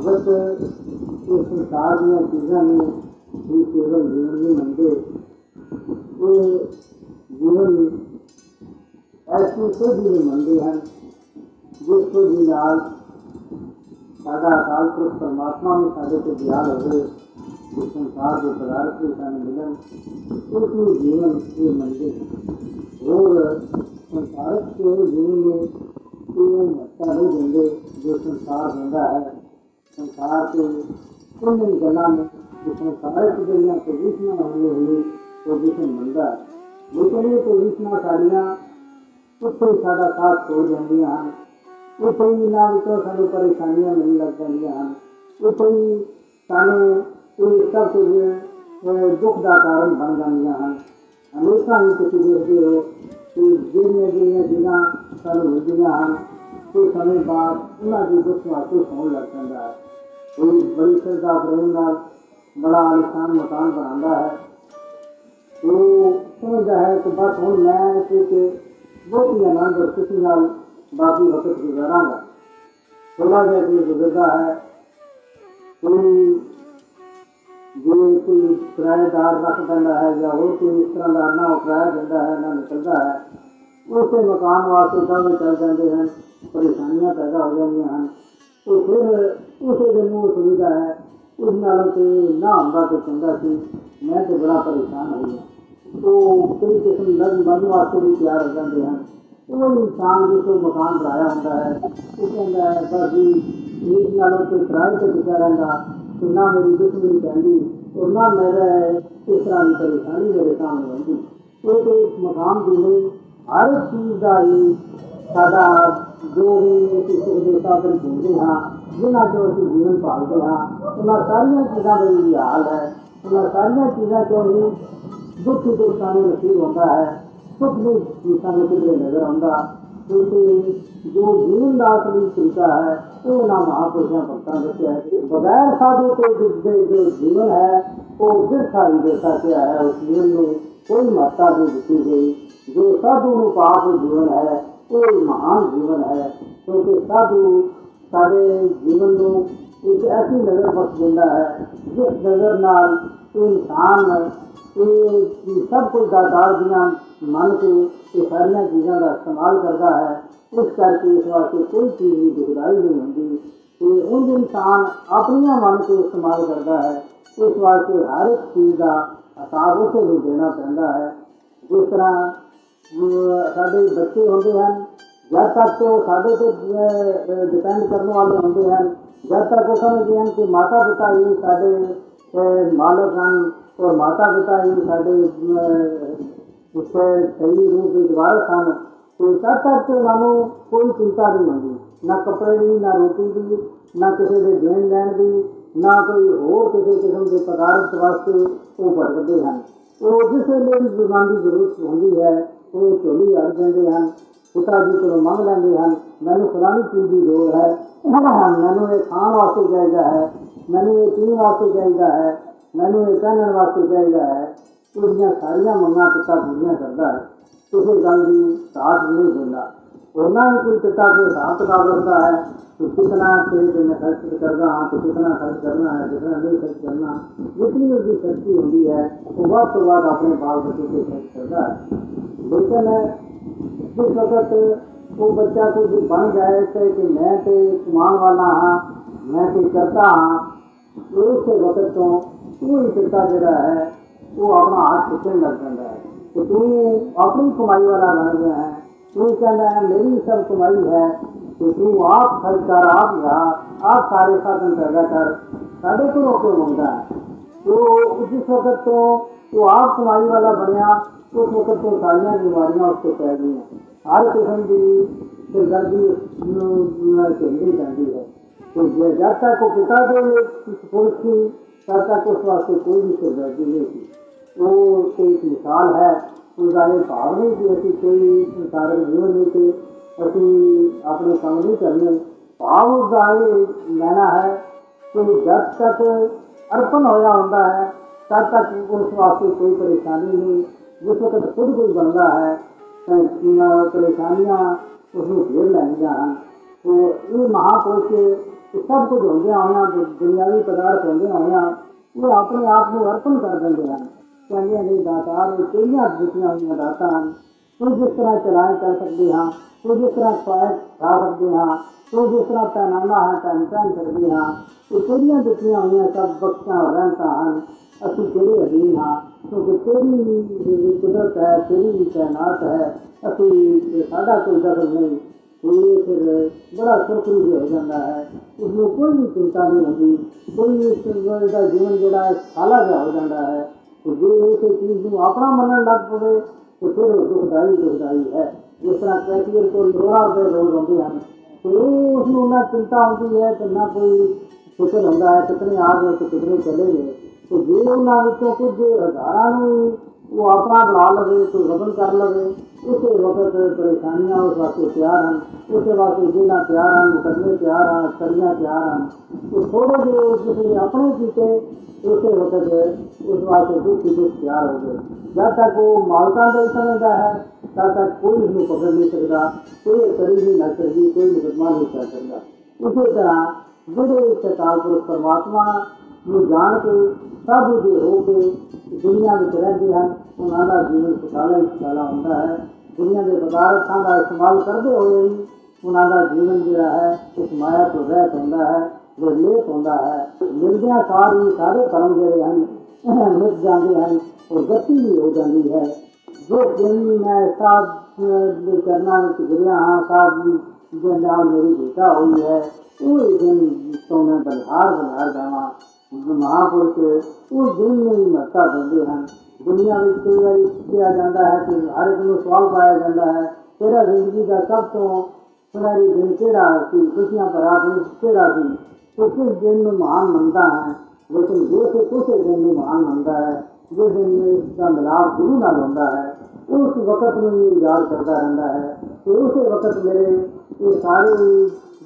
भगवत के संसार में चीजा में ही केवल जीवन में मंदिर पूरे जीवन ऐसी ऐसे भी मंदिर हैं जिसको भी आज सादा काल पुरुष परमात्मा में साधे के ज्ञान हो गए इस संसार के पदार्थ के साथ मिलन उसमें जीवन ये मंदिर और संसार के जीवन में तीन मत्ता नहीं देंगे जो संसार ज़िंदा है। ਸੰਸਾਰ ਤੋਂ ਕੋਈ ਗੱਲਾਂ ਨੂੰ ਜੋ ਸੰਸਾਰਕ ਜਿਹੜੀਆਂ ਪੋਜੀਸ਼ਨਾਂ ਹੁੰਦੀਆਂ ਹੋਈ ਪੋਜੀਸ਼ਨ ਮੰਨਦਾ ਹੈ। ਲੇਕਿਨ ਇਹ ਪੋਜੀਸ਼ਨਾਂ ਸਾਡੀਆਂ ਉੱਥੇ ਹੀ ਸਾਡਾ ਸਾਥ ਛੋੜ ਜਾਂਦੀਆਂ ਹਨ ਉੱਥੇ ਹੀ ਇਹਨਾਂ ਵਿੱਚੋਂ ਸਾਨੂੰ ਪਰੇਸ਼ਾਨੀਆਂ ਮਿਲਣ ਲੱਗ ਜਾਂਦੀਆਂ ਹਨ ਉੱਥੇ ਹੀ ਸਾਨੂੰ ਇਹ ਸਭ ਕੁਝ ਅਹ, ਦੁੱਖ ਦਾ ਕਾਰਨ ਬਣ ਜਾਂਦੀਆਂ ਹਨ ਹਮੇਸ਼ਾ ਹੀ ਤੁਸੀਂ ਦੇਖਦੇ ਹੋ ਕਿ ਜਿਹੜੀਆਂ ਜਿਹੜੀਆਂ ਚੀਜ਼ਾਂ ਸਾਨੂੰ ਮਿਲਦੀਆਂ ਹਨ ਕੁਝ ਸਮੇਂ ਬਾਅਦ ਉਹਨਾਂ ਦੀ ਦੁੱਖ ਮਹਿਸੂਸ ਹੋਣ ਲੱਗ ਪੈਂਦਾ ਹੈ ਕੋਈ ਬੜੀ ਸ਼ਰਧਾ ਪ੍ਰੇਮ ਨਾਲ ਬੜਾ ਆਲੀਸ਼ਾਨ ਮਕਾਨ ਬਣਾਉਂਦਾ ਹੈ ਉਹ ਸਮਝਦਾ ਹੈ ਕਿ ਬਸ ਹੁਣ ਮੈਂ ਇੱਥੇ ਤੇ ਬਹੁਤੀ ਆਨੰਦ ਔਰ ਖੁਸ਼ੀ ਨਾਲ ਬਾਕੀ ਵਕਤ ਗੁਜ਼ਾਰਾਂਗਾ ਥੋੜਾ ਜਿਹਾ ਜੇ ਗੁਜ਼ਰਦਾ ਹੈ ਕੋਈ ਜੇ ਕੋਈ ਕਿਰਾਏਦਾਰ ਰੱਖ ਦਿੰਦਾ ਹੈ ਜਾਂ ਹੋਰ ਕੋਈ ਇਸ ਤਰ੍ਹਾਂ ਦਾ ਨਾ ਉਹ ਕਿਰਾਇਆ ਦਿੰਦਾ ਹੈ ਨਾ ਨਿਕਲਦਾ ਹੈ ਉਸੇ ਮਕਾਨ ਵਾਸਤੇ ਦਾਅਵੇ ਚੱਲ ਜਾਂਦੇ ਹਨ परेशानियाँ पैदा हो जाएँगी, हैं। तो फिर उस दिन सुविधा है, उस नाल से ना होंगे तो चंगा सी, मैं तो बड़ा परेशान हो गया। तो कई किस्म लग मन वास्ते भी तैयार हो जाते हैं। तो वो इंसान तो मकान बनाया हूँ है वो कहता है सर जी, एक नालों से किराए से टिका रहा तो ना मेरी दुश्मनी पैंती और ना मेरा इस तरह की परेशानी मेरे सामने रहती तो मकान दी हर एक चीज़ का ही साढ़ा जोगी देवता कर ढूंढे हाँ जिन्हें जो उसी जीवन पालते हाँ उन्होंने सारिया चीज़ों का यही हाल है उन्होंने सारिया चीज़ों क्यों ही दुख ही में नसीब होता है सुख भी में कितने नज़र आता क्योंकि जो जीवन का की चिंता है वो ना महापुरुषों भक्तों दस्या है बगैर साधु के जो जीवन है वो फिर सारी देवता क्या है उस जीवन में कोई महत्ता नहीं दी गई जो साधु पाप जीवन है वो महान जीवन है, क्योंकि तो साधु, सारे जीवन में एक ऐसी नज़र बस देना है, जिस नज़र नाल इंसान सब कुछ दादार दिया मन के ये सारिया चीज़ों का इस्तेमाल करता है इस करके इस वास्ते कोई चीज़ की दुखदाई नहीं होंगी तो उन इंसान अपन मन को इस्तेमाल करता है, इस वास्ते हर एक चीज़ का हिसाब उसे भी देना पैदा है। जिस तरह ਅਸਾਬ ਉਸੇ ਨੂੰ ਦੇਣਾ ਪੈਂਦਾ ਹੈ ਜਿਸ ਤਰ੍ਹਾਂ ਅਹ, ਸਾਡੇ ਬੱਚੇ ਹੁੰਦੇ ਹਨ ਜਦ ਤੱਕ ਉਹ ਸਾਡੇ ਤੇ ਡਿਪੈਂਡ ਕਰਨ ਵਾਲੇ ਹੁੰਦੇ ਹਨ ਜਦ ਤੱਕ ਉਹ ਸਮਝਦੇ ਹਨ ਕਿ ਮਾਤਾ ਪਿਤਾ ਹੀ ਸਾਡੇ ਅਹ, ਮਾਲਕ ਹਨ ਔਰ ਮਾਤਾ ਪਿਤਾ ਹੀ ਸਾਡੇ ਅਹ, ਉਸੇ ਸਹੀ ਰੂਪ ਵਿੱਚ ਵਾਰਸ ਹਨ ਤੇ ਤਦ ਤੱਕ ਤੇ ਉਹਨਾਂ ਨੂੰ ਕੋਈ ਚਿੰਤਾ ਨਹੀਂ ਹੁੰਦੀ ਨਾ ਕੱਪੜੇ ਦੀ ਨਾ ਰੋਟੀ ਦੀ ਨਾ ਕਿਸੇ ਦੇ ਦੇਣ ਲੈਣ ਦੀ ਨਾ ਕੋਈ ਹੋਰ ਕਿਸੇ ਕਿਸਮ ਦੇ ਪਦਾਰਥ ਵਾਸਤੇ ਉਹ ਭਟਕਦੇ ਹਨ ਉਹ ਜਿਸ ਵੇਲੇ ਵੀ ਜ਼ੁਬਾਨ ਦੀ ਜ਼ਰੂਰਤ ਹੁੰਦੀ ਹੈ ਉਹ ਝੋਲੀ ਅੜ ਜਾਂਦੇ ਹਨ ਪਿਤਾ ਜੀ ਕੋਲੋਂ ਮੰਗ ਲੈਂਦੇ ਹਨ ਮੈਨੂੰ ਫਲਾਣੀ ਚੀਜ਼ ਦੀ ਲੋੜ ਹੈ ਮੈਨੂੰ ਇਹ ਖਾਣ ਵਾਸਤੇ ਚਾਹੀਦਾ ਹੈ ਮੈਨੂੰ ਇਹ ਪੀਣ ਵਾਸਤੇ ਚਾਹੀਦਾ ਹੈ ਮੈਨੂੰ ਇਹ ਪਹਿਨਣ ਵਾਸਤੇ ਚਾਹੀਦਾ ਹੈ ਉਹਦੀਆਂ ਸਾਰੀਆਂ ਮੰਗਾਂ ਪਿਤਾ ਪੂਰੀਆਂ ਕਰਦਾ ਹੈ ਕਿਸੇ ਗੱਲ ਦੀ ਸਾਥ ਨਹੀਂ ਦਿੰਦਾ ਉਹਨਾਂ ਹੀ ਕੋਈ ਪਿਤਾ ਕੇ ਹਿਸਾਬ ਕਿਤਾਬ ਰੱਖਦਾ ਹੈ ਕਿ ਕਿਤਨਾ ਤੇਰੇ ਤੇ ਮੈਂ ਖਰਚ ਕਰਦਾ ਹਾਂ ਤੇ ਕਿਤਨਾ ਖਰਚ ਕਰਨਾ ਹੈ ਕਿਤਨਾ ਨਹੀਂ ਖਰਚ ਕਰਨਾ ਜਿਤਨੀ ਉਹਦੀ ਸ਼ਕਤੀ ਹੁੰਦੀ ਹੈ ਉਹ ਵੱਧ ਤੋਂ ਵੱਧ ਆਪਣੇ ਬਾਲ ਬੱਚੇ ਤੇ ਖਰਚ लेकिन जिस वक्त वो बच्चा तो कुछ बन जाए थे कि मैं तो कमान वाला हाँ मैं तो करता हाँ तो उस वक्त तो पूरी चिंता जरा है, वो अपना हाथ खींचने लग जाता है। तो तू अपनी कमाई वाला बन गया है। तू कहना है, मेरी सब कमाई है। तो तू आप खर्च कर आप जा आप सारे साधन पैदा कर। साढ़े को रोके होता है तो जिस वक्त तो वो आप कमाई वाला बनिया तो लेकर के सारियाँ बीमारियाँ उसको पै गई हैं हर किस्म की सिरदर्दी झेलनी जाती है तो जब तक पिता दो पुरुष थी तब तक उस वास्ते कोई भी सिरदर्दी नहीं थी वो तो एक मिसाल है उसका ये भाव नहीं कि अभी कोई सारे जीवन नहीं थे अभी अपने काम नहीं करने भाव उसका ये लेना है कि जब तक अर्पण होया होता है तब तक उस वास्ते कोई परेशानी नहीं ਵਾਸਤੇ ਕੋਈ ਪਰੇਸ਼ਾਨੀ ਨਹੀਂ ਜਿਸ ਵਕਤ ਖੁਦ ਕੋਈ ਬਣਦਾ ਹੈ ਤਾਂ ਪਰੇਸ਼ਾਨੀਆਂ ਉਸ ਨੂੰ ਘੇਰ ਲੈਂਦੀਆਂ ਹਨ तो ये महापुरुष ਤੇ ਸਭ ਕੁਝ ਹੁੰਦਿਆਂ ਹੋਇਆਂ ਦੁ- ਦੁਨਿਆਵੀ ਪਦਾਰਥ ਹੁੰਦਿਆਂ ਹੋਇਆਂ ਉਹ ਆਪਣੇ ਆਪ ਨੂੰ ਅਰਪਣ ਕਰ ਦਿੰਦੇ ਹਨ ਕਹਿੰਦੇ ਨੇ ਦਾਤਾਰ ਇਹ ਕਿਹੜੀਆਂ ਦਿੱਤੀਆਂ ਹੋਈਆਂ ਦਾਤਾਂ ਹਨ ਤੂੰ ਜਿਸ ਤਰ੍ਹਾਂ ਚਲਾਏ ਕਰ ਸਕਦੇ ਹਾਂ ਤੂੰ ਜਿਸ ਤਰ੍ਹਾਂ ਪਾਏ ਖਾ ਸਕਦੇ ਹਾਂ ਤੂੰ ਜਿਸ ਤਰ੍ਹਾਂ ਪਹਿਨਾਉਣਾ ਹੈ ਪਹਿਨ ਪਹਿਨ ਸਕਦੇ ਹਾਂ ਇਹ ਕਿਹੜੀਆਂ ਦਿੱਤੀਆਂ ਹੋਈਆਂ ਸਭ ਬਖਸ਼ਾਂ ਰਹਿਮਤਾਂ ਹਨ ਅਸੀਂ ਕਿਹੜੇ ਅਧੀਨ ਹਾਂ क्योंकि तेरी कुदरत है तेरी ही तैनात है असली साढ़ा कोई दखल नहीं तो, तो फिर बड़ा सुरखरू जो हो जाता है। उसमें कोई भी चिंता नहीं होती। कोई इसका जीवन जोड़ा है खाला जहा हो जाता है। तो जो एक चीज़ को अपना मनन लग पड़े तो फिर दुखदाई दुखदाई है। जिस तरह कैशियर को लोड़ा पे लोग होंगे हैं तो उसमें ना चिंता होती है तो ना कोई फ़िक्र होता है, कितने आ गए तो कितने चले गए ਆ ਗਏ ਤੇ ਕਿਤਨੇ ਚਲੇ ਗਏ ਤੇ ਜੇ ਉਹਨਾਂ ਵਿੱਚੋਂ ਕੁਝ ਹਜ਼ਾਰਾਂ ਨੂੰ ਉਹ ਆਪਣਾ ਬਣਾ ਲਵੇ ਕੋਈ ਵਜ਼ਨ ਕਰ ਲਵੇ ਉਸੇ ਵਕਤ ਪਰੇਸ਼ਾਨੀਆਂ ਉਸ ਵਾਸਤੇ ਤਿਆਰ ਹਨ ਉਸੇ ਵਾਸਤੇ ਜਿਹਨਾਂ ਤਿਆਰ ਹਨ ਮੁਕੱਦਮੇ ਤਿਆਰ ਹਨ ਕਰੀਆਂ ਤਿਆਰ ਹਨ ਉਹ ਥੋੜੇ ਜਿਹੇ ਕਿਸੇ ਆਪਣੇ ਕੀਤੇ ਉਸੇ ਵਕਤ ਉਸ ਵਾਸਤੇ ਦੁੱਖ ਹੀ ਦੁੱਖ ਤਿਆਰ ਹੋ ਗਏ ਜਦ ਤੱਕ ਉਹ ਮਾਲਕਾਂ ਦੇ ਸਮਝਦਾ ਹੈ ਤਦ ਤੱਕ ਕੋਈ ਉਸਨੂੰ ਪਕੜ ਨਹੀਂ ਸਕਦਾ ਕੋਈ ਕਰੀ ਨਹੀਂ ਲੱਗ ਸਕਦੀ ਕੋਈ ਮੁਕੱਦਮਾ ਨਹੀਂ ਕਰ ਸਕਦਾ ਉਸੇ ਤਰ੍ਹਾਂ ਜਿਹੜੇ ਇਸ ਅਕਾਲ ਪੁਰਖ ਪਰਮਾਤਮਾ ਨੂੰ ਜਾਣ ਕੇ ਸਭ ਦੇ ਹੋ ਕੇ ਦੁਨੀਆ ਵਿੱਚ ਰਹਿੰਦੇ ਹਨ ਉਹਨਾਂ ਦਾ ਜੀਵਨ ਸੁਖਾਲਾ ਹੀ ਸੁਖਾਲਾ ਹੁੰਦਾ ਹੈ ਦੁਨੀਆ ਦੇ ਪਦਾਰਥਾਂ ਦਾ ਇਸਤੇਮਾਲ ਕਰਦੇ ਹੋਏ ਵੀ ਉਹਨਾਂ ਦਾ ਜੀਵਨ ਜਿਹੜਾ ਹੈ ਉਸ ਮਾਇਆ ਤੋਂ ਰਹਿਤ ਹੁੰਦਾ ਹੈ ਵਿਰਲੇਪ ਹੁੰਦਾ ਹੈ ਮਿਲਦਿਆਂ ਸਾਰ ਹੀ ਸਾਰੇ ਕਰਮ ਜਿਹੜੇ ਹਨ ਮਿਟ ਜਾਂਦੇ ਹਨ ਔਰ ਗਤੀ ਵੀ ਹੋ ਜਾਂਦੀ ਹੈ ਜੋ ਦਿਨ ਮੈਂ ਸਾਧ ਦੇ ਕਰਨਾ ਵਿੱਚ ਗੁਰਿਆ ਹਾਂ ਸਾਧ ਦੇ ਨਾਲ ਮੇਰੀ ਭੇਟਾ ਹੋਈ ਹੈ ਉਹ ਹੀ ਦਿਨ ਤੋਂ ਮੈਂ ਬਲਿਹਾਰ ਬਲਿਹਾਰ ਜਾਵਾਂ ਮਹਾਪੁਰਖ ਉਹ ਦਿਨ ਨੂੰ ਹੀ ਮਹੱਤਤਾ ਦਿੰਦੇ ਹਨ ਦੁਨੀਆ ਵਿੱਚ ਕਈ ਵਾਰੀ ਕਿਹਾ ਜਾਂਦਾ ਹੈ ਕਿ ਹਰ ਇੱਕ ਨੂੰ ਸਵਾਲ ਪਾਇਆ ਜਾਂਦਾ ਹੈ ਤੇਰਾ ਜ਼ਿੰਦਗੀ ਦਾ ਸਭ ਤੋਂ ਸੁਨਹਿਰੀ ਦਿਨ ਕਿਹੜਾ ਸੀ ਖੁਸ਼ੀਆਂ ਭਰਾ ਦਿਨ ਕਿਹੜਾ ਸੀ ਤੇ ਕਿਸ ਦਿਨ ਨੂੰ ਮਹਾਨ ਮੰਨਦਾ ਹੈ ਲੇਕਿਨ ਜੋ ਕਿ ਕਿਸੇ ਦਿਨ ਨੂੰ ਮਹਾਨ ਮੰਨਦਾ ਹੈ ਜਿਸ ਦਿਨ ਇਸ ਦਾ ਮਿਲਾਪ ਗੁਰੂ ਨਾਲ ਹੁੰਦਾ ਹੈ ਉਸ ਵਕਤ ਨੂੰ ਹੀ ਯਾਦ ਕਰਦਾ ਰਹਿੰਦਾ ਹੈ ਤੇ ਉਸੇ ਵਕਤ ਮੇਰੇ ਇਹ ਸਾਰੇ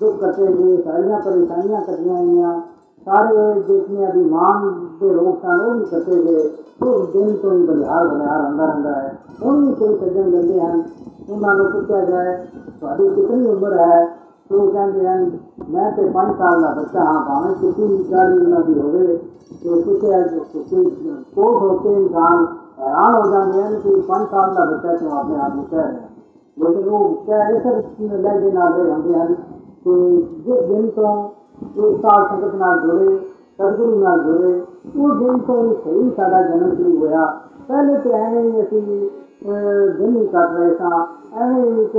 ਦੁੱਖ ਕੱਟੇ ਗਏ ਸਾਰੀਆਂ ਪਰੇਸ਼ਾਨੀਆਂ ਕੱਟੀਆਂ ਗਈਆਂ ਸਾਰੇ ਜਿਤਨੇ ਅਭਿਮਾਨ ਦੇ ਰੋਗ ਸਨ ਉਹ ਵੀ ਕੱਟੇ ਗਏ ਉਸ ਦਿਨ ਤੋਂ ਹੀ ਬਲਿਹਾਰ ਬਲਿਹਾਰ ਆਉਂਦਾ ਰਹਿੰਦਾ ਹੈ ਹੁਣ ਵੀ ਕੋਈ ਸੱਜਣ ਲੈਂਦੇ ਹਨ ਉਹਨਾਂ ਨੂੰ ਪੁੱਛਿਆ ਜਾਏ ਤੁਹਾਡੀ ਕਿੰਨੀ ਉਮਰ ਹੈ ਤੇ ਉਹ ਕਹਿੰਦੇ ਹਨ ਮੈਂ ਤੇ 5 ਸਾਲ ਦਾ ਬੱਚਾ ਹਾਂ ਭਾਵੇਂ ਕਿੰਨੀ ਵੀ ਗਾੜੀ ਉਹਨਾਂ ਦੀ ਹੋਵੇ ਤੇ ਪੁੱਛਿਆ ਕੋਈ ਕੋਟ ਹੋ ਕੇ ਇਨਸਾਨ ਹੈਰਾਨ ਹੋ ਜਾਂਦੇ ਹਨ ਕਿ 5 ਸਾਲ ਦਾ ਬੱਚਾ ਕਿਉਂ ਆਪਣੇ ਆਪ ਨੂੰ ਕਹਿ ਰਿਹਾ ਲੇਕਿਨ ਉਹ ਕਹਿ ਇਸ ਲਹਿਜੇ ਨਾਲ ਦੇ ਹੁੰਦੇ ਹਨ ਕਿ ਜਿਸ ਦਿਨ ਤੋਂ ਇੱਕ ਸਾਲ ਸੰਗਤ ਨਾਲ ਜੁੜੇ ਸਤਿਗੁਰੂ ਨਾਲ ਜੁੜੇ ਉਹ ਦਿਨ ਤੋਂ ਹੀ ਸਹੀ ਸਾਡਾ ਜਨਮ ਸ਼ੁਰੂ ਹੋਇਆ ਪਹਿਲੇ ਤੇ ਐਵੇਂ ਹੀ ਅਸੀਂ ਅਹ, ਦਿਨ ਹੀ ਕੱਟ ਰਹੇ ਸਾਂ ਐਵੇਂ ਹੀ ਇੱਕ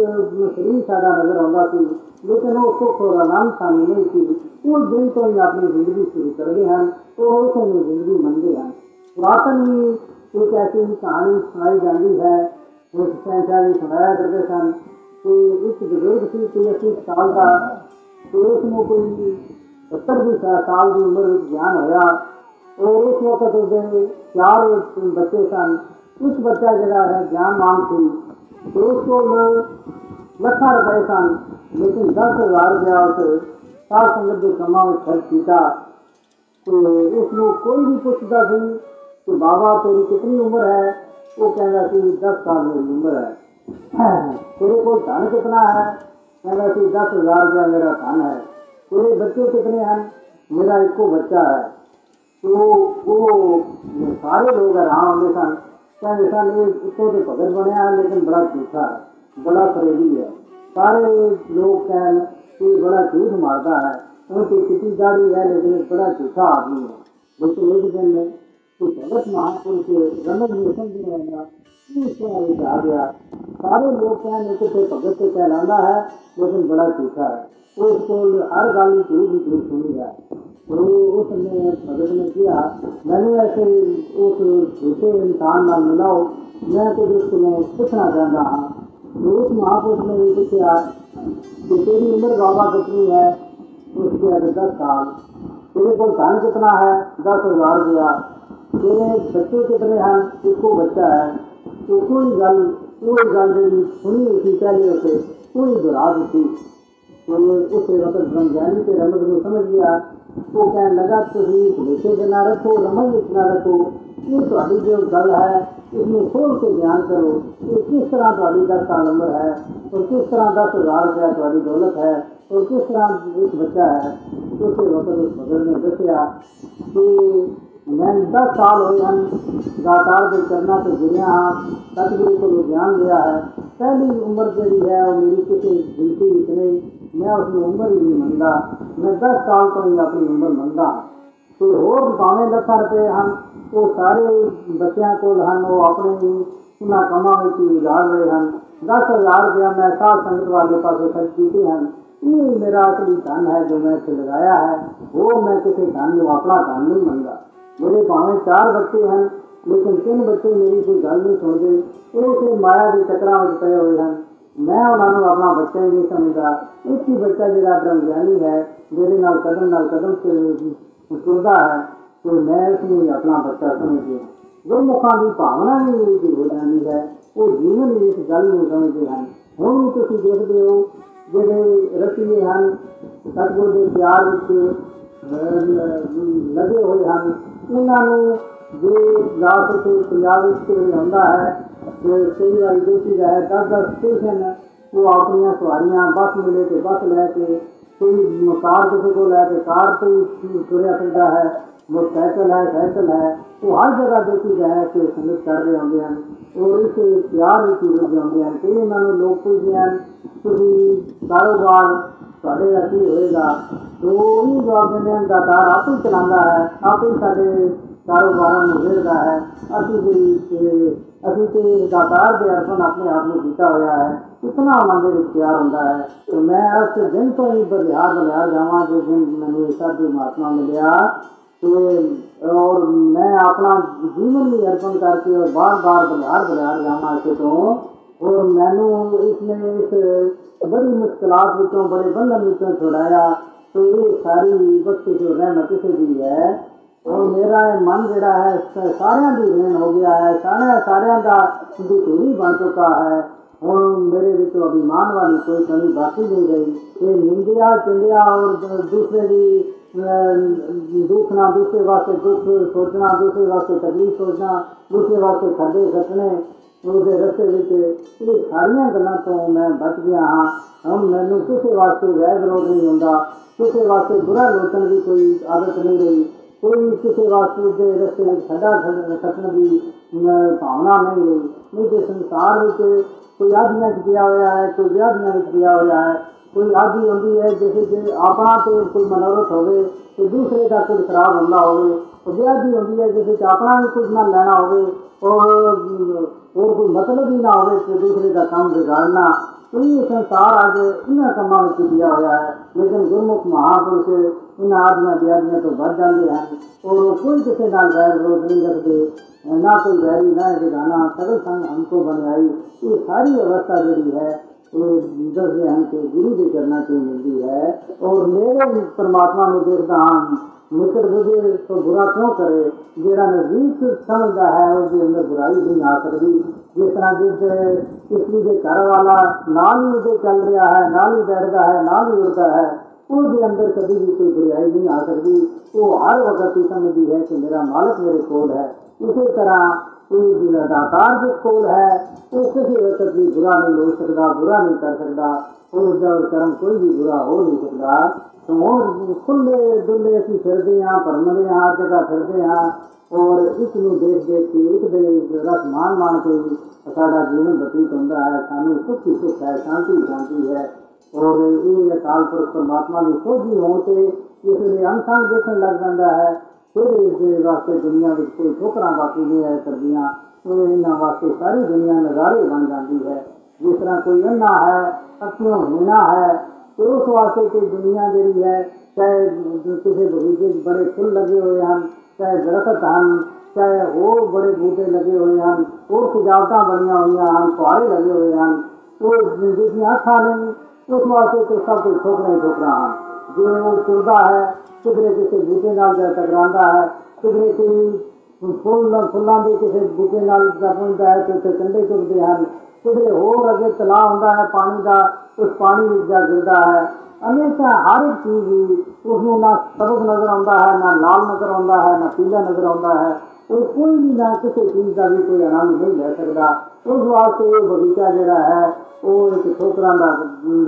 ਸਹੀ ਸਾਡਾ ਨਜ਼ਰ ਆਉਂਦਾ ਸੀ ਲੇਕਿਨ ਉਹ ਸੁੱਖ ਔਰ ਆਨੰਦ ਸਾਨੂੰ ਨਹੀਂ ਸੀ ਉਹ ਦਿਨ ਤੋਂ ਹੀ ਆਪਣੀ ਜ਼ਿੰਦਗੀ ਸ਼ੁਰੂ ਕਰਦੇ ਹਨ ਉਹ ਉਸੇ ਨੂੰ ਜ਼ਿੰਦਗੀ ਮੰਨਦੇ ਹਨ ਪੁਰਾਤਨ ਹੀ ਇੱਕ ਐਸੀ ਕਹਾਣੀ ਸੁਣਾਈ ਜਾਂਦੀ ਹੈ ਉਸ ਸੈਂਚਾ ਵੀ ਸੁਣਾਇਆ ਕਰਦੇ ਸਨ ਕਿ ਇੱਕ ਬਜ਼ੁਰਗ ਸੀ ਕੋਈ ਅੱਸੀ ਸਾਲ ਦਾ ਤੇ ਉਸ ਨੂੰ ਕੋਈ सत्तर भी साल की उम्र ज्ञान होया, और उस वक्त तो उस दिन चार बच्चे सन। उस बच्चा जरा है ज्ञान मान थी तो उसको लखा रुपए सन, लेकिन दस हज़ार रुपया उस साल संगत के समा में खर्च किया। तो उसको कोई भी पूछता सी कि बाबा, तेरी कितनी उम्र है? वो कहना सी दस साल मेरी उम्र है। तेरे को धन कितना है? कहना सी दस हज़ार रुपया मेरा धन है। बोले बच्चे कितने हैं? मेरा इसको बच्चा है। तो वो सारे लोग हैं हाँ हमेशा। क्या जैसा इसको तो भगत बने लेकिन बड़ा झूठा है, बड़ा फरेबी है। सारे लोग कह कि बड़ा झूठ मारता है उनकी तो किसी गाड़ी है, लेकिन बड़ा झूठा आदमी है। बच्चे एक दिन में तो भगत महापुरुष रमन मिशन भी रहेगा इसको आ गया। सारे लोग कहने तो को भगत से कहलाता है, लेकिन बड़ा झूठा है। उसको हर गाली कोई भी दूर सुनी जाए तो उसने भजन में किया, मैंने ऐसे उस छोटे इंसान नाल मिलाओ मैं तो जो पूछना चाहता हाँ। तो उस महापुरुष ने ये पूछा कि तेरी उम्र बाबा कितनी है? तो उसके अगर दस साल, तेरे को धन कितना है? दस हज़ार रुपया, तेरे बच्चे कितने हैं? इसको बच्चा है। तो कोई गल कोई गल सुनी उसी पहले उसे, कोई बुरा दी तो उस वक्त ब्रह्मज्ञानी के रमज को समझ गया वो कहने लगा तुम भूखे के ना रखो रमन ਵਿੱਚ ਨਾ ਰੱਖੋ ਇਹ ਤੁਹਾਡੀ ਜੋ ਗੱਲ ਹੈ ਇਸਨੂੰ ਖੋਲ ਕੇ ਬਿਆਨ ਕਰੋ ਇਹ ਕਿਸ ਤਰ੍ਹਾਂ ਤੁਹਾਡੀ ਦਾ ਸਾਲ ਨੰਬਰ ਹੈ ਔਰ ਕਿਸ ਤਰ੍ਹਾਂ 10000 ਰੁਪਇਆ ਤੁਹਾਡੀ ਦੌਲਤ ਹੈ ਔਰ ਕਿਸ ਤਰ੍ਹਾਂ ਇੱਕ ਬੱਚਾ ਹੈ ਉਸੇ ਵਕਤ ਉਸ ਭਗਤ ਨੇ ਦੱਸਿਆ ਕਿ ਮੈਂ 10 ਸਾਲ ਹੋਏ ਹਨ ਦਾਤਾਰ ਦੇ ਕਰਨਾ ਤੇ ਜੁੜਿਆ ਹਾਂ ਸਤਿਗੁਰੂ ਕੋਲੋਂ ਗਿਆਨ ਲਿਆ ਹੈ ਪਹਿਲੀ ਉਮਰ ਜਿਹੜੀ ਹੈ ਉਹ ਮੇਰੀ ਕਿਸੇ ਗਿਣਤੀ ਵਿੱਚ मैं अपनी उम्र ही नहीं मंगा। मैं दस साल तो ही अपनी उम्र मंगा। तो हो भावे लखा रुपये हम वो सारे बच्चों को हम वो अपने ही उन्हें में की उजार रहे हैं। दस हज़ार रुपया मैं साल संगत वाले पास खर्च किए हैं। ये मेरा असली धन है जो मैं लगाया है। वो मैं किसी धन में अपना धन नहीं मंगा। मेरे भावे चार बच्चे हैं, लेकिन तीन बच्चे मेरी कोई गल नहीं सुनते। वो माया के टकरा में पड़े हुए हैं। ਚੱਕਰਾਂ ਵਿੱਚ ਪਏ ਹੋਏ ਹਨ ਮੈਂ ਉਹਨਾਂ ਨੂੰ ਆਪਣਾ ਬੱਚਾ ਹੀ ਨਹੀਂ ਸਮਝਦਾ ਇੱਕ ਹੀ ਬੱਚਾ ਜਿਹੜਾ ਬ੍ਰਹਮ ਗਿਆਨੀ ਹੈ ਮੇਰੇ ਨਾਲ ਕਦਮ ਨਾਲ ਕਦਮ ਤੁਰਦਾ ਹੈ ਤੇ ਮੈਂ ਉਸ ਨੂੰ ਹੀ ਆਪਣਾ ਬੱਚਾ ਸਮਝਦੀ ਹਾਂ ਗੁਰਮੁਖਾਂ ਦੀ ਭਾਵਨਾ ਵੀ ਇਹ ਹੋ ਜਾਂਦੀ ਹੈ ਉਹ ਜੀਵਨ ਵੀ ਇਸ ਗੱਲ ਨੂੰ ਸਮਝਦੇ ਹਨ ਹੁਣ ਵੀ ਤੁਸੀਂ ਦੇਖਦੇ ਹੋ ਜਿਹੜੇ ਰਸੀਏ ਹਨ ਸਤਿਗੁਰ ਦੇ ਪਿਆਰ ਵਿੱਚ ਅਹ, ਲੱਗੇ ਹੋਏ ਹਨ ਇਹਨਾਂ ਨੂੰ ਜੇ ਲਾਸ ਤੇ ਪੰਜਾਬ ਵਿੱਚ ਕੋਈ ਹੁੰਦਾ ਹੈ ਤੇ ਕਈ ਵਾਰੀ ਦੇਖੀ ਹੈ ਦਸ ਦਸ ਸਟੇਸ਼ਨ ਉਹ ਆਪਣੀਆਂ ਸਵਾਰੀਆਂ ਬੱਸ ਮਿਲੇ ਤੇ ਬੱਸ ਲੈ ਕੇ ਕੋਈ ਕਾਰ ਕਿਸੇ ਕੋਲ ਲੈ ਕੇ ਕਾਰ ਤੇ ਹੀ ਤੁਰਿਆ ਫਿਰਦਾ ਹੈ ਮੋਟਰਸਾਈਕਲ ਹੈ ਸਾਈਕਲ ਹੈ ਉਹ ਹਰ ਜਗ੍ਹਾ ਦੇਖੀ ਹੈ ਕਿ ਸੰਗਤ ਕਰ ਰਹੇ ਹੁੰਦੇ ਹਨ ਔਰ ਇਸ ਪਿਆਰ ਵਿੱਚ ਰੁੱਝ ਜਾਂਦੇ ਹਨ ਕਈ ਉਹਨਾਂ ਨੂੰ ਲੋਕ ਪੁੱਛਦੇ ਹਨ ਤੁਸੀਂ ਕਾਰੋਬਾਰ ਤੁਹਾਡੇ ਅੱਗੇ ਹੋਏਗਾ ਤੋ ਉਹ ਵੀ ਜਵਾਬ ਦਿੰਦੇ ਹਨ ਦਾਤਾਰ ਆਪ ਹੀ ਚਲਾਉਂਦਾ ਹੈ ਆਪ ਹੀ ਸਾਡੇ ਕਾਰੋਬਾਰਾਂ ਨੂੰ ਵੇਖਦਾ ਹੈ ਅਸੀਂ ਵੀ ਤੇ ਅਸੀਂ ਤੇ ਦਾਤਾਰ ਦੇ ਅਰਪਣ ਆਪਣੇ ਆਪ ਨੂੰ ਕੀਤਾ ਹੋਇਆ ਹੈ ਇਤਨਾ ਮਨ ਦੇ ਵਿੱਚ ਪਿਆਰ ਹੁੰਦਾ ਹੈ ਤੇ ਮੈਂ ਉਸ ਦਿਨ ਤੋਂ ਹੀ ਬਲਿਆਰ ਬਲਿਆਰ ਜਾਵਾਂ ਜਿਸ ਦਿਨ ਮੈਨੂੰ ਇਹ ਸਾਧੂ ਮਹਾਤਮਾ ਮਿਲਿਆ ਤੇ ਔਰ ਮੈਂ ਆਪਣਾ ਜੀਵਨ ਵੀ ਅਰਪਣ ਕਰਕੇ ਔਰ ਬਾਰ ਬਾਰ ਬਲਿਆਰ ਬਲਿਆਰ ਜਾਵਾਂ ਇਸੇ ਤੋਂ ਔਰ ਮੈਨੂੰ ਇਸਨੇ ਇਸ ਬੜੀ ਮੁਸ਼ਕਲਾਤ ਵਿੱਚੋਂ ਬੜੇ ਬੰਧਨ ਵਿੱਚੋਂ ਛੁਡਾਇਆ ਤੇ ਇਹ ਸਾਰੀ ਬਖਸ਼ਿਸ਼ ਜੋ ਰਹਿਮਤ ਕਿਸੇ ਦੀ ਹੈ ਔਰ ਮੇਰਾ ਇਹ ਮਨ ਜਿਹੜਾ ਹੈ ਸ- ਸਾਰਿਆਂ ਦੀ ਰਹਿਣ ਹੋ ਗਿਆ ਹੈ ਸਾਰਿਆਂ ਸਾਰਿਆਂ ਦਾ ਦੁਖੀ ਬਣ ਚੁੱਕਾ ਹੈ ਹੁਣ ਮੇਰੇ ਵਿੱਚ ਅਭਿਮਾਨ ਵਾਲੀ ਕੋਈ ਕਮੀ ਬਾਕੀ ਨਹੀਂ ਰਹੀ ਇਹ ਨਿੰਦਿਆ ਚੰਦਿਆ ਔਰ ਦ- ਦੂਸਰੇ ਦੀ ਅਹ, ਦੁੱਖ ਨਾ ਦੂਸਰੇ ਵਾਸਤੇ ਦੁੱਖ ਸੋਚਣਾ ਦੂਸਰੇ ਵਾਸਤੇ ਤਕਲੀਫ ਸੋਚਣਾ ਦੂਸਰੇ ਵਾਸਤੇ ਖੱਡੇ ਕੱਟਣੇ ਉਹਦੇ ਰਸਤੇ ਵਿੱਚ ਇਹ ਸਾਰੀਆਂ ਗੱਲਾਂ ਤੋਂ ਮੈਂ ਬਚ ਗਿਆ ਹਾਂ ਹੁਣ ਮੈਨੂੰ ਕਿਸੇ ਵਾਸਤੇ ਵੈਰ ਵਿਰੋਧ ਨਹੀਂ ਹੁੰਦਾ ਕਿਸੇ ਵਾਸਤੇ ਬੁਰਾ ਲੋਚਣ ਦੀ ਕੋਈ ਆਦਤ ਨਹੀਂ ਰਹੀ ਕੋਈ ਕਿਸੇ ਵਾਸਤੇ ਦੇ ਰਸਤੇ ਵਿੱਚ ਖੱਡਾ ਕੱਟਣ ਦੀ ਅਮ, ਭਾਵਨਾ ਨਹੀਂ ਰਹੀ ਨਹੀਂ ਤੇ ਸੰਸਾਰ ਵਿੱਚ ਕੋਈ ਆਦੀਆਂ ਚ ਗਿਆ ਹੋਇਆ ਹੈ ਕੋਈ ਵਿਆਹਾਂ ਵਿੱਚ ਗਿਆ ਹੋਇਆ ਹੈ ਕੋਈ ਆਦੀ ਹੁੰਦੀ ਹੈ ਜਿਵੇਂ ਕਿ ਆਪਣਾ ਤੇ ਕੋਈ ਮਨੋਰਥ ਹੋਵੇ ਤੇ ਦੂਸਰੇ ਦਾ ਕੁਝ ਖਰਾਬ ਹੁੰਦਾ ਹੋਵੇ ਉਹ ਵਿਆਹੀ ਹੁੰਦੀ ਹੈ ਜਿਵੇਂ ਕਿ ਆਪਣਾ ਵੀ ਕੁਝ ਨਾ ਲੈਣਾ ਹੋਵੇ ਔਰ ਅਮ, ਹੋਰ ਕੋਈ ਮਤਲਬ ਹੀ ਨਾ ਹੋਵੇ ਤੇ ਦੂਸਰੇ ਦਾ ਕੰਮ ਵਿਗਾੜਨਾ पूरी संसार आज इन्हें कामों की दिया हुआ है। लेकिन गुरमुख महापुरुष इन आदमियों ब्यादियाँ तो बच जाते हैं। और वो कोई किसी ना गैर रोज नहीं रखते। ना कोई गैरी, ना दिखाना सरल संग हमको बनवाई ये सारी व्यवस्था जी है। दस हैं के गुरु की करना की मिलती है। और मेरे परमात्मा में देखता हम मित्र बुझे तो बुरा क्यों करे? जरा नज़दीक समझता है, उसके अंदर बुराई भी ना सकती। जिस तरह जिस ਜਿਸ ਇਸਲੀ ਦੇ ਘਰ ਵਾਲਾ ਨਾਲ ਹੀ ਉਹਦੇ ਚੱਲ ਰਿਹਾ ਹੈ ਨਾਲ ਹੀ ਬੈਠਦਾ ਹੈ ਨਾਲ ਹੀ ਉੱਠਦਾ ਹੈ ਉਹਦੇ ਅੰਦਰ ਕਦੀ ਵੀ ਕੋਈ ਬੁਰਾਈ ਨਹੀਂ ਆ ਸਕਦੀ ਉਹ ਹਰ ਵਕਤ ਹੀ ਸਮਝਦੀ ਹੈ ਕਿ ਮੇਰਾ ਮਾਲਕ ਮੇਰੇ ਕੋਲ ਹੈ ਇਸੇ ਤਰ੍ਹਾਂ ਕੋਈ ਜਿਹੜਾ ਦਾਤਾਰ ਦੇ ਕੋਲ ਹੈ ਉਹ ਕਿਸੇ ਵਕਤ ਵੀ ਬੁਰਾ ਨਹੀਂ ਹੋ ਸਕਦਾ ਬੁਰਾ ਨਹੀਂ ਕਰ ਸਕਦਾ ਉਸ ਦਾ ਕਰਮ ਕੋਈ ਵੀ ਬੁਰਾ ਹੋ ਨਹੀਂ ਸਕਦਾ ਸੋ ਹੁਣ ਖੁੱਲੇ ਡੁੱਲੇ ਅਸੀਂ ਫਿਰਦੇ ਹਾਂ ਭਰਮਦੇ ਹਾਂ ਹਰ ਜਗ੍ਹਾ ਫਿਰਦੇ ਹਾਂ ਔਰ ਇਸ ਨੂੰ ਦੇਖ ਦੇਖ ਕੇ ਇੱਕ ਦਿਨ ਰਸ ਮਾਨ ਮਾਨ ਕੇ ਹੀ ਸਾਡਾ ਜੀਵਨ ਬਤੀਤ ਹੁੰਦਾ ਹੈ ਸਾਨੂੰ ਸੁੱਖ ਹੀ ਸੁੱਖ ਹੈ ਸ਼ਾਂਤੀ ਹੀ ਸ਼ਾਂਤੀ ਹੈ ਔਰ ਇਹ ਅਕਾਲ ਪੁਰਖ ਪਰਮਾਤਮਾ ਦੀ ਸੋਝੀ ਹੋਣ ਤੇ ਇਸ ਦੇ ਅਨਸੰਗ ਦੇਖਣ ਲੱਗ ਜਾਂਦਾ ਹੈ ਫਿਰ ਇਸ ਦੇ ਵਾਸਤੇ ਦੁਨੀਆ ਵਿੱਚ ਕੋਈ ਠੋਕਰਾਂ ਬਾਕੀ ਨਹੀਂ ਹੈ ਕਰਦੀਆਂ ਉਹ ਇਹਨਾਂ ਵਾਸਤੇ ਸਾਰੀ ਦੁਨੀਆ ਨਜ਼ਾਰੇ ਬਣ ਜਾਂਦੀ ਹੈ ਜਿਸ ਤਰ੍ਹਾਂ ਕੋਈ ਅੰਨਾ ਹੈ ਅੱਖੀਆਂ ਹੋਣਾ ਹੈ ਤੇ ਉਸ ਵਾਸਤੇ ਕਿ ਦੁਨੀਆ ਜਿਹੜੀ ਹੈ ਚਾਹੇ ਕਿਸੇ ਬਗੀਚੇ 'ਚ ਬੜੇ ਫੁੱਲ ਲੱਗੇ ਹੋਏ ਹਨ चाहे दरखत हैं चाहे और बड़े बूटे लगे हुए हैं और सजावटा बनिया हुई हैं फुहारे लगे हुए हैं तो जितनी खा लेंगी उस वास्ते तो सब कुछ ठोकना ही ठोकना जिन्हें वो चुनता है किधरे किसी बूटे न टकराता है किधरे कोई फूल, फुलों भी किसी बूटे नाल पहुँचता है तो उसे कंधे चुकते हैं। ਕਿਧਰੇ ਹੋਰ ਅੱਗੇ ਤਲਾਅ ਹੁੰਦਾ ਹੈ ਪਾਣੀ ਦਾ ਉਸ ਪਾਣੀ ਵਿੱਚ ਜਾ ਗਿਰਦਾ ਹੈ ਹਮੇਸ਼ਾ ਹਰ ਇੱਕ ਚੀਜ਼ ਹੀ ਉਸ ਨੂੰ ਨਾ ਸਬਕ ਨਜ਼ਰ ਆਉਂਦਾ ਹੈ ਨਾ ਲਾਲ ਨਜ਼ਰ ਆਉਂਦਾ ਹੈ ਨਾ ਪੀਲਾ ਨਜ਼ਰ ਆਉਂਦਾ ਹੈ ਉਹ ਕੋਈ ਵੀ ਨਾ ਕਿਸੇ ਚੀਜ਼ ਦਾ ਵੀ ਕੋਈ ਆਨੰਦ ਨਹੀਂ ਲੈ ਸਕਦਾ ਉਸ ਵਾਸਤੇ ਇਹ ਬਗੀਚਾ ਜਿਹੜਾ ਹੈ ਉਹ ਇੱਕ ਠੋਕਰਾਂ ਦਾ ਅਮ,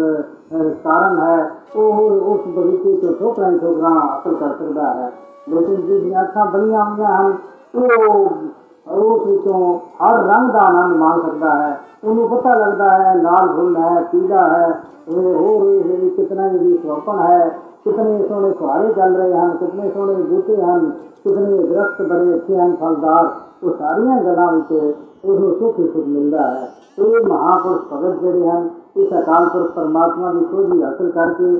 ਅਹ, ਕਾਰਨ ਹੈ ਉਹ ਉਸ ਬਗੀਚੇ ਤੋਂ ਠੋਕਰਾਂ ਹੀ ਠੋਕਰਾਂ ਹਾਸਲ ਕਰ ਸਕਦਾ ਹੈ ਲੇਕਿਨ ਜਿਹਦੀਆਂ ਅੱਖਾਂ ਬਣੀਆਂ ਹੋਈਆਂ ਹਨ ਉਹ ਉਸ ਵਿੱਚੋਂ ਹਰ ਰੰਗ ਦਾ ਆਨੰਦ ਮਾਣ ਸਕਦਾ ਹੈ ਉਹਨੂੰ ਪਤਾ ਲੱਗਦਾ ਹੈ ਲਾਲ ਫੁੱਲ ਹੈ ਪੀਲਾ ਹੈ ਇਹ ਹੋਰ ਇਹ ਕਿਤਨਾ ਵੀ ਸੁਹਪਣ ਹੈ ਕਿਤਨੇ ਸੋਹਣੇ ਫੁਹਾਰੇ ਚੱਲ ਰਹੇ ਹਨ ਕਿਤਨੇ ਸੋਹਣੇ ਬੂਟੇ ਹਨ ਕਿਤਨੇ ਦਰਖਤ ਬੜੇ ਅੱਛੇ ਹਨ ਫਲਦਾਰ ਉਹ ਸਾਰੀਆਂ ਗੱਲਾਂ ਵਿੱਚ ਉਹਨੂੰ ਸੁੱਖ ਹੀ ਸੁੱਖ ਮਿਲਦਾ ਹੈ ਇਹ ਮਹਾਪੁਰਸ਼ ਭਗਤ ਜਿਹੜੇ ਹਨ ਇਸ ਅਕਾਲ ਪੁਰਖ ਪਰਮਾਤਮਾ ਦੀ ਖੋਜੀ ਹਾਸਲ ਕਰਕੇ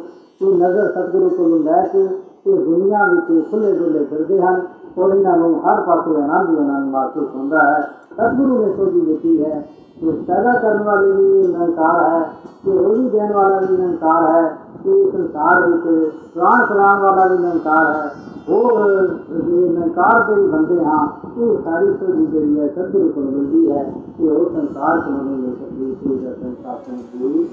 ਇਹ ਨਜ਼ਰ ਸਤਿਗੁਰੂ ਕੋਲੋਂ ਲੈ ਕੇ ਇਹ ਦੁਨੀਆ ਵਿੱਚ ਖੁੱਲੇ ਡੁੱਲੇ ਫਿਰਦੇ ਹਨ ਔਰ ਇਹਨਾਂ ਨੂੰ ਹਰ ਪਾਸੇ ਆਨੰਦ ਹੀ ਆਨੰਦ ਮਹਿਸੂਸ ਹੁੰਦਾ ਹੈ ਸਤਿਗੁਰੂ ਨੇ ਖੋਜੀ ਦਿੱਤੀ ਹੈ ਕਿ ਪੈਦਾ ਕਰਨ ਵਾਲੇ ਵੀ ਨਿਰੰਕਾਰ ਹੈ ਕਿ ਰੋਜ਼ੀ ਦੇਣ ਵਾਲਾ ਵੀ ਨਿਰੰਕਾਰ ਹੈ ਕਿ ਸੰਸਾਰ ਵਿੱਚ ਪ੍ਰਾਣ ਚਲਾਉਣ ਵਾਲਾ ਵੀ ਨਿਰੰਕਾਰ ਹੈ ਹੋਰ ਜਿਹੜੇ ਨਿਰੰਕਾਰ ਦੇ ਵੀ ਬੰਦੇ ਹਾਂ ਇਹ ਸਾਰੀ ਖੋਜੀ ਜਿਹੜੀ ਹੈ ਸਤਿਗੁਰੂ ਕੋਲ ਮਿਲਦੀ ਹੈ ਕਿ ਉਹ ਸੰਸਾਰ ਤੋਂ ਨਹੀਂ ਮਿਲ ਸਕਦੀ ਇਸ ਦਾ ਸੰਸਾਰ ਤੋਂ ਵੀ